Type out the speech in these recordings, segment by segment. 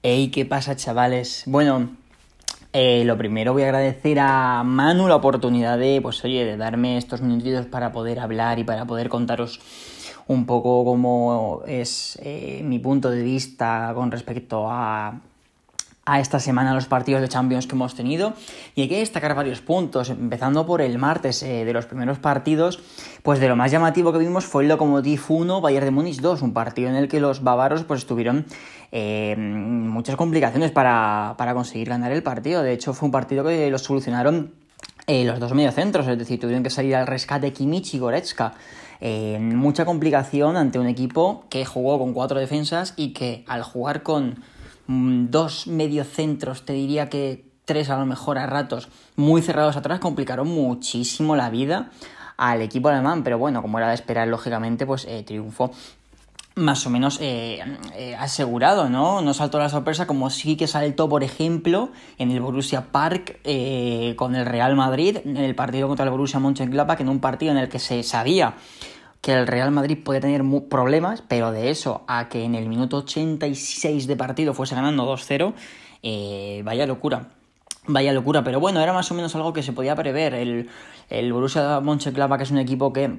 Hey, ¿qué pasa, chavales? Bueno, eh, lo primero voy a agradecer a Manu la oportunidad de, pues oye, de darme estos minutitos para poder hablar y para poder contaros un poco cómo es eh, mi punto de vista con respecto a a esta semana los partidos de Champions que hemos tenido. Y hay que destacar varios puntos, empezando por el martes eh, de los primeros partidos, pues de lo más llamativo que vimos fue el Lokomotiv 1, Bayern de Múnich 2, un partido en el que los bávaros pues estuvieron eh, muchas complicaciones para, conseguir ganar el partido, de hecho fue un partido que lo solucionaron eh, los dos mediocentros, es decir, tuvieron que salir al rescate Kimmich y Goretzka. mucha complicación ante un equipo que jugó con cuatro defensas y que al jugar con dos mediocentros, te diría que tres a lo mejor a ratos, muy cerrados atrás, complicaron muchísimo la vida al equipo alemán, pero bueno, como era de esperar, lógicamente, pues eh, triunfo más o menos eh, eh, asegurado, ¿no? No saltó la sorpresa como sí que saltó, por ejemplo, en el Borussia Park con el Real Madrid, en el partido contra el Borussia Mönchengladbach, en un partido en el que se sabía que el Real Madrid podía tener problemas, pero de eso a que en el minuto 86 de partido fuese ganando 2-0, eh, vaya locura. Vaya locura, pero bueno, era más o menos algo que se podía prever. El, el Borussia Mönchengladbach es un equipo que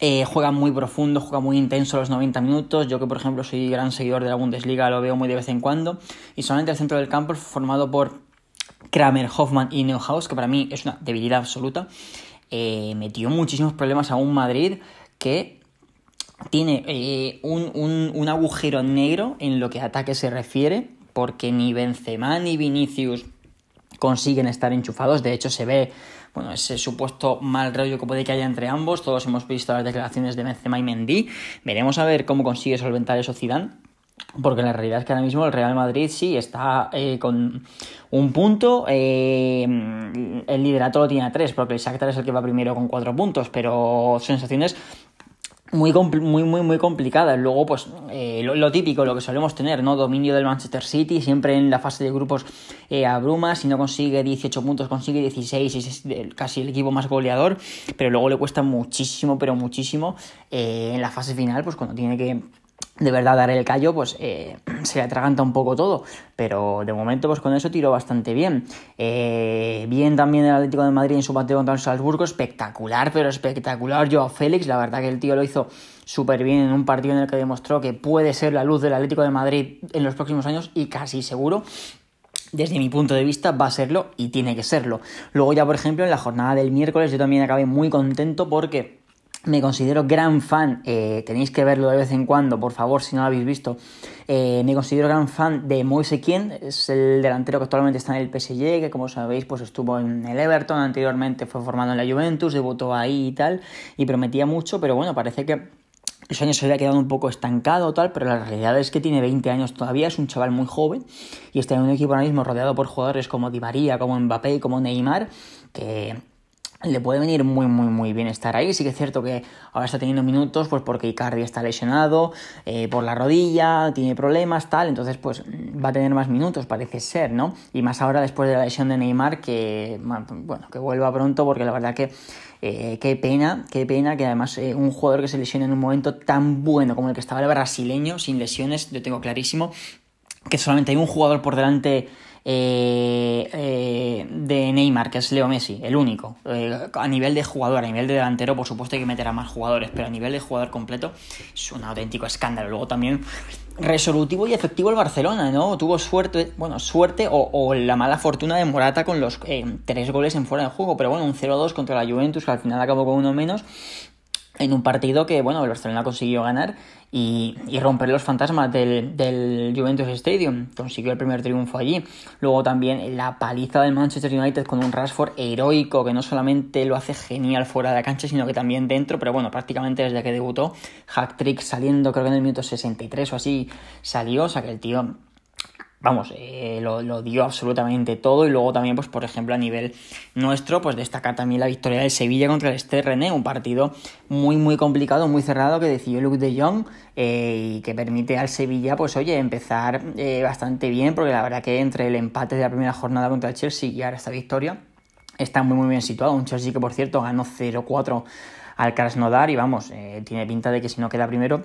eh, juega muy profundo, juega muy intenso los 90 minutos. Yo que por ejemplo soy gran seguidor de la Bundesliga, lo veo muy de vez en cuando. Y solamente el centro del campo formado por Kramer, Hoffman y Neuhaus, que para mí es una debilidad absoluta. Eh, metió muchísimos problemas a un Madrid que tiene eh, un, agujero negro en lo que ataque se refiere, porque ni Benzema ni Vinicius consiguen estar enchufados. De hecho, se ve bueno, ese supuesto mal rollo que puede que haya entre ambos. Todos hemos visto las declaraciones de Benzema y Mendy. Veremos a ver cómo consigue solventar eso Zidane. Porque la realidad es que ahora mismo el Real Madrid sí está eh, con un punto. Eh, el liderato lo tiene a tres, porque el Shakhtar es el que va primero con cuatro puntos. Pero sensaciones muy, muy, muy, muy complicadas. Luego, pues, eh, lo, típico, lo que solemos tener, ¿no? Dominio del Manchester City, siempre en la fase de grupos eh, abruma, si no consigue 18 puntos, consigue 16, es casi el equipo más goleador, pero luego le cuesta muchísimo, pero muchísimo eh, en la fase final, pues cuando tiene que de verdad dar el callo, pues eh, se le atraganta un poco todo. Pero de momento, pues con eso tiró bastante bien. Eh, bien también el Atlético de Madrid en su partido contra el Salzburgo, espectacular, pero espectacular. Joao Félix, la verdad que el tío lo hizo súper bien en un partido en el que demostró que puede ser la luz del Atlético de Madrid en los próximos años y casi seguro desde mi punto de vista va a serlo y tiene que serlo. Luego ya, por ejemplo, en la jornada del miércoles yo también acabé muy contento porque me considero gran fan, eh, tenéis que verlo de vez en cuando, por favor, si no lo habéis visto. Eh, me considero gran fan de Moise Kien, es el delantero que actualmente está en el PSG, que como sabéis, pues estuvo en el Everton, anteriormente fue formado en la Juventus, debutó ahí y tal, y prometía mucho, pero bueno, parece que el años se había quedado un poco estancado tal, pero la realidad es que tiene 20 años todavía, es un chaval muy joven y está en un equipo ahora mismo rodeado por jugadores como Di María, como Mbappé, como Neymar, que le puede venir muy, muy, muy bien estar ahí. Sí que es cierto que ahora está teniendo minutos, pues porque Icardi está lesionado eh, por la rodilla, tiene problemas, tal, entonces pues va a tener más minutos, parece ser, ¿no? Y más ahora después de la lesión de Neymar, que, bueno, que vuelva pronto, porque la verdad que eh, qué pena, qué pena que además eh, un jugador que se lesione en un momento tan bueno como el que estaba el brasileño, sin lesiones, yo tengo clarísimo que solamente hay un jugador por delante eh, eh, de Neymar, que es Leo Messi, el único. Eh, a nivel de jugador, a nivel de delantero, por supuesto hay que meter a más jugadores, pero a nivel de jugador completo es un auténtico escándalo. Luego también resolutivo y efectivo el Barcelona, ¿no? Tuvo suerte, bueno, suerte o, la mala fortuna de Morata con los tres goles en fuera de juego, pero bueno, un 0-2 contra la Juventus que al final acabó con uno menos en un partido que, bueno, el Barcelona consiguió ganar y, romper los fantasmas del, del, Juventus Stadium. Consiguió el primer triunfo allí. Luego también la paliza del Manchester United con un Rashford heroico que no solamente lo hace genial fuera de la cancha, sino que también dentro. Pero bueno, prácticamente desde que debutó, hack trick saliendo, creo que en el minuto 63 o así salió. O sea que el tío vamos, eh, lo, dio absolutamente todo y luego también, pues por ejemplo, a nivel nuestro, pues destacar también la victoria del Sevilla contra el Esther René, un partido muy, muy complicado, muy cerrado que decidió Luke de Jong eh, y que permite al Sevilla, pues oye, empezar eh, bastante bien, porque la verdad que entre el empate de la primera jornada contra el Chelsea y ahora esta victoria, está muy, muy bien situado. Un Chelsea que, por cierto, ganó 0-4 al Krasnodar y vamos, tiene pinta de que si no queda primero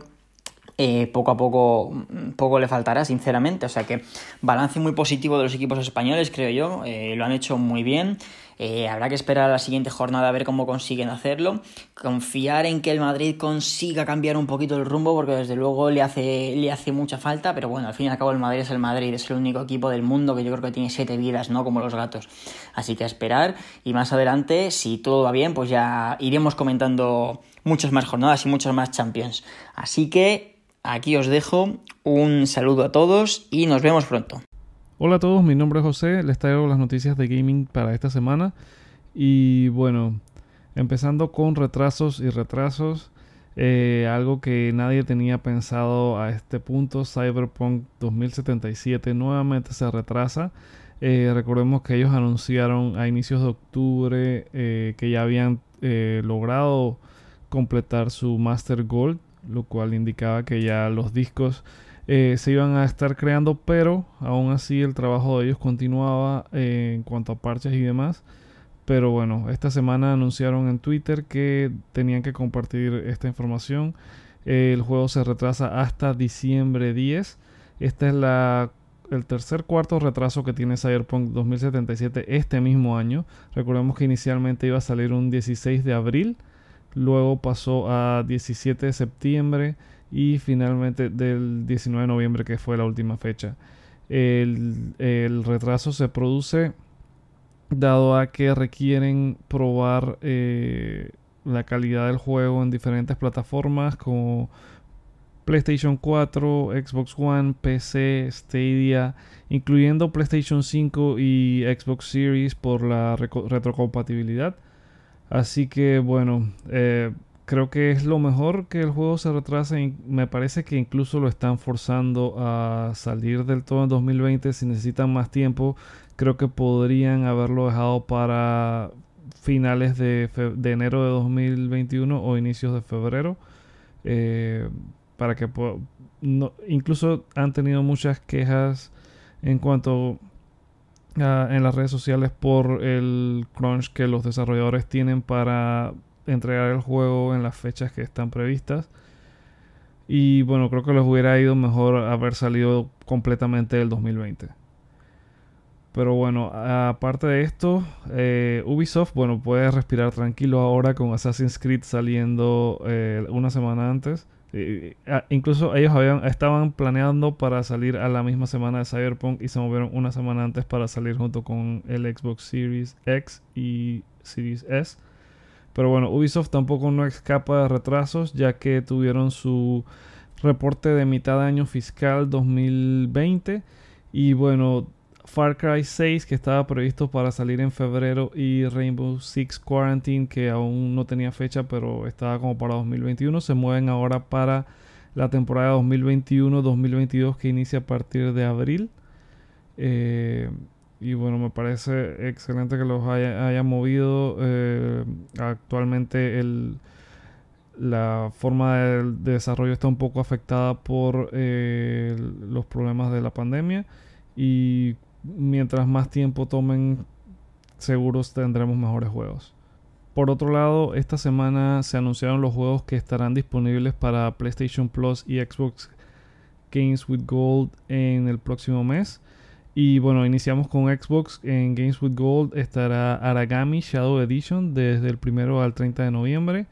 eh, poco a poco, mm, poco le faltará, sinceramente. O sea que balance muy positivo de los equipos españoles, creo yo. Eh, lo han hecho muy bien. Eh, habrá que esperar a la siguiente jornada a ver cómo consiguen hacerlo. Confiar en que el Madrid consiga cambiar un poquito el rumbo, porque desde luego le hace, le hace mucha falta. Pero bueno, al fin y al cabo el Madrid es el Madrid, es el único equipo del mundo que yo creo que tiene siete vidas, ¿no? Como los gatos. Así que esperar. Y más adelante, si todo va bien, pues ya iremos comentando muchas más jornadas y muchos más champions. Así que Aquí os dejo un saludo a todos y nos vemos pronto. Hola a todos, mi nombre es José, les traigo las noticias de gaming para esta semana. Y bueno, empezando con retrasos y retrasos, eh, algo que nadie tenía pensado a este punto, Cyberpunk 2077 nuevamente se retrasa. Eh, recordemos que ellos anunciaron a inicios de octubre eh, que ya habían logrado completar su Master Gold lo cual indicaba que ya los discos eh, se iban a estar creando, pero aún así el trabajo de ellos continuaba eh, en cuanto a parches y demás. Pero bueno, esta semana anunciaron en Twitter que tenían que compartir esta información. el juego se retrasa hasta diciembre 10. Este es la, el tercer cuarto retraso que tiene Cyberpunk 2077 este mismo año. Recordemos que inicialmente iba a salir un 16 de abril luego pasó a 17 de septiembre y finalmente del 19 de noviembre que fue la última fecha. El, retraso se produce dado a que requieren probar eh, la calidad del juego en diferentes plataformas como PlayStation 4, Xbox One, PC, Stadia, incluyendo PlayStation 5 y Xbox Series por la retrocompatibilidad. Así que bueno, eh, creo que es lo mejor que el juego se retrase. Me parece que incluso lo están forzando a salir del todo en 2020. Si necesitan más tiempo, creo que podrían haberlo dejado para finales de, enero de 2021 o inicios de febrero. Eh, para que no, incluso han tenido muchas quejas en cuanto en las redes sociales por el crunch que los desarrolladores tienen para entregar el juego en las fechas que están previstas. Y bueno, creo que les hubiera ido mejor haber salido completamente del 2020. Pero bueno, aparte de esto, eh, Ubisoft, bueno, puede respirar tranquilo ahora con Assassin's Creed saliendo eh, una semana antes. Ah, incluso ellos habían, estaban planeando para salir a la misma semana de Cyberpunk y se movieron una semana antes para salir junto con el Xbox Series X y Series S. Pero bueno, Ubisoft tampoco no escapa de retrasos ya que tuvieron su reporte de mitad de año fiscal 2020 y bueno, Far Cry 6 que estaba previsto para salir en febrero y Rainbow Six Quarantine que aún no tenía fecha pero estaba como para 2021 se mueven ahora para la temporada 2021-2022 que inicia a partir de abril. Eh, y bueno me parece excelente que los haya, movido eh, actualmente el la forma de, desarrollo está un poco afectada por eh, los problemas de la pandemia. Y mientras más tiempo tomen, seguros tendremos mejores juegos. Por otro lado, esta semana se anunciaron los juegos que estarán disponibles para PlayStation Plus y Xbox Games with Gold en el próximo mes. Y bueno, iniciamos con Xbox. En Games with Gold estará Aragami Shadow Edition desde el 1 al 30 de noviembre.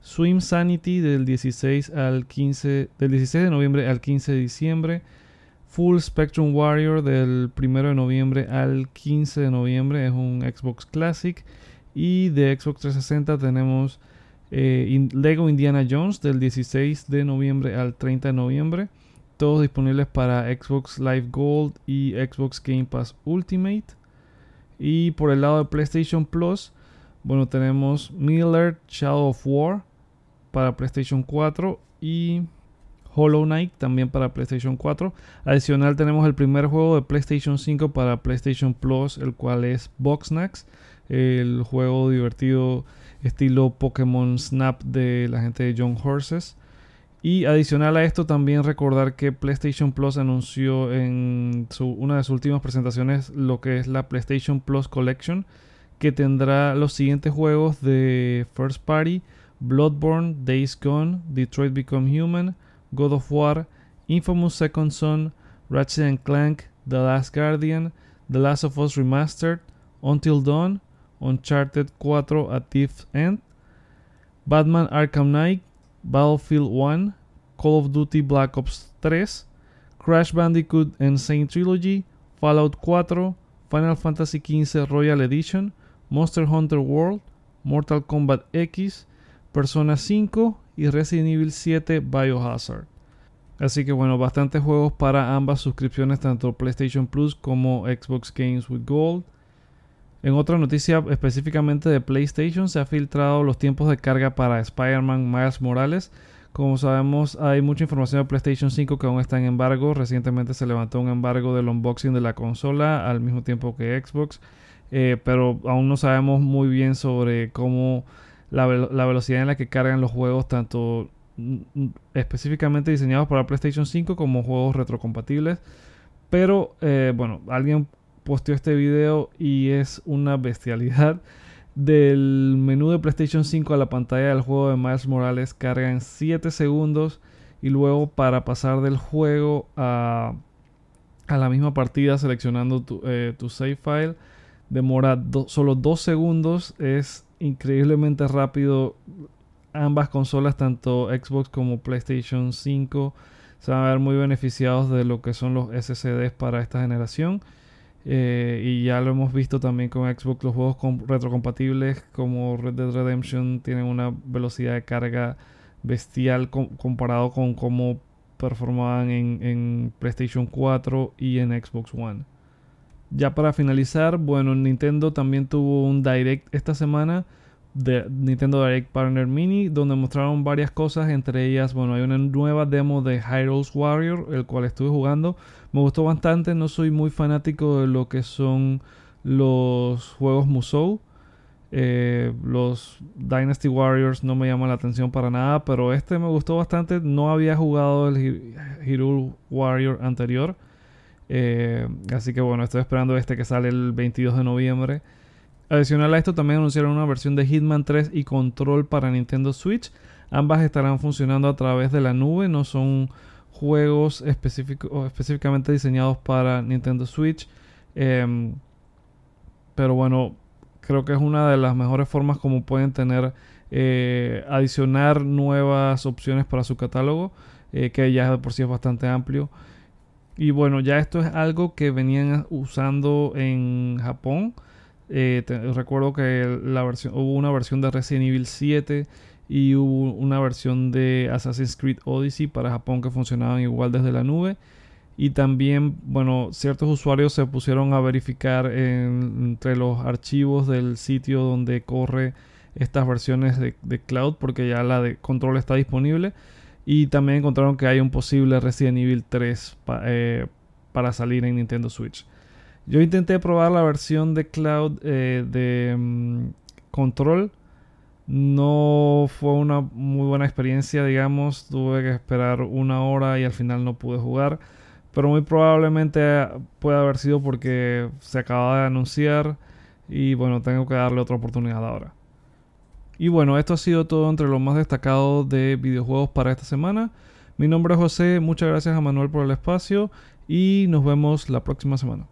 Swim Sanity del 16 al 15 del 16 de noviembre al 15 de diciembre. Full Spectrum Warrior del 1 de noviembre al 15 de noviembre es un Xbox Classic. Y de Xbox 360 tenemos eh, Lego Indiana Jones del 16 de noviembre al 30 de noviembre. Todos disponibles para Xbox Live Gold y Xbox Game Pass Ultimate. Y por el lado de PlayStation Plus, bueno, tenemos Miller Shadow of War para PlayStation 4 y Hollow Knight también para PlayStation 4. Adicional tenemos el primer juego de PlayStation 5 para PlayStation Plus, el cual es Boxnax, el juego divertido estilo Pokémon Snap de la gente de John Horses. Y adicional a esto también recordar que PlayStation Plus anunció en una de sus últimas presentaciones lo que es la PlayStation Plus Collection, que tendrá los siguientes juegos de First Party, Bloodborne, Days Gone, Detroit Become Human, God of War, Infamous Second Son, Ratchet and Clank, The Last Guardian, The Last of Us Remastered, Until Dawn, Uncharted 4 A Thief's End, Batman Arkham Knight, Battlefield 1, Call of Duty Black Ops 3, Crash Bandicoot Insane Trilogy, Fallout 4, Final Fantasy XV Royal Edition, Monster Hunter World, Mortal Kombat X, Persona 5 y Resident Evil 7 Biohazard. Así que bueno, bastantes juegos para ambas suscripciones, tanto PlayStation Plus como Xbox Games with Gold. En otra noticia específicamente de PlayStation, se ha filtrado los tiempos de carga para Spider-Man Miles Morales. Como sabemos, hay mucha información de PlayStation 5 que aún está en embargo. Recientemente se levantó un embargo del unboxing de la consola al mismo tiempo que Xbox. Eh, pero aún no sabemos muy bien sobre cómo la, la velocidad en la que cargan los juegos, tanto específicamente diseñados para PlayStation 5 como juegos retrocompatibles. Pero eh, bueno, alguien posteó este video y es una bestialidad. Del menú de PlayStation 5 a la pantalla del juego de Miles Morales carga en 7 segundos y luego para pasar del juego a, a la misma partida seleccionando tu, eh, tu save file demora solo 2 segundos. Es increíblemente rápido ambas consolas, tanto Xbox como PlayStation 5, se van a ver muy beneficiados de lo que son los SSDs para esta generación. Eh, y ya lo hemos visto también con Xbox, los juegos retrocompatibles como Red Dead Redemption tienen una velocidad de carga bestial comparado con cómo performaban en, en, PlayStation 4 y en Xbox One. Ya para finalizar, bueno, Nintendo también tuvo un direct esta semana de Nintendo Direct Partner Mini, donde mostraron varias cosas, entre ellas, bueno, hay una nueva demo de Hyro's Warrior, el cual estuve jugando. Me gustó bastante, no soy muy fanático de lo que son los juegos Musou. Eh, los Dynasty Warriors no me llaman la atención para nada, pero este me gustó bastante. No había jugado el Hero Warrior anterior. Eh, así que bueno, estoy esperando este que sale el 22 de noviembre. Adicional a esto también anunciaron una versión de Hitman 3 y Control para Nintendo Switch. Ambas estarán funcionando a través de la nube, no son juegos específicamente diseñados para Nintendo Switch. Em, pero bueno, creo que es una de las mejores formas como pueden tener eh, adicionar nuevas opciones para su catálogo, eh, que ya de por sí es bastante amplio. Y bueno, ya esto es algo que venían usando en Japón. Eh, recuerdo que la versión, hubo una versión de Resident Evil 7 y hubo una versión de Assassin's Creed Odyssey para Japón que funcionaban igual desde la nube. Y también, bueno, ciertos usuarios se pusieron a verificar entre los archivos del sitio donde corre estas versiones de, cloud porque ya la de control está disponible. Y también encontraron que hay un posible Resident Evil 3 eh, para salir en Nintendo Switch. Yo intenté probar la versión de cloud eh, de mm, control. No fue una muy buena experiencia, digamos. Tuve que esperar una hora y al final no pude jugar. Pero muy probablemente puede haber sido porque se acaba de anunciar. Y bueno, tengo que darle otra oportunidad ahora. Y bueno, esto ha sido todo entre lo más destacado de videojuegos para esta semana. Mi nombre es José, muchas gracias a Manuel por el espacio y nos vemos la próxima semana.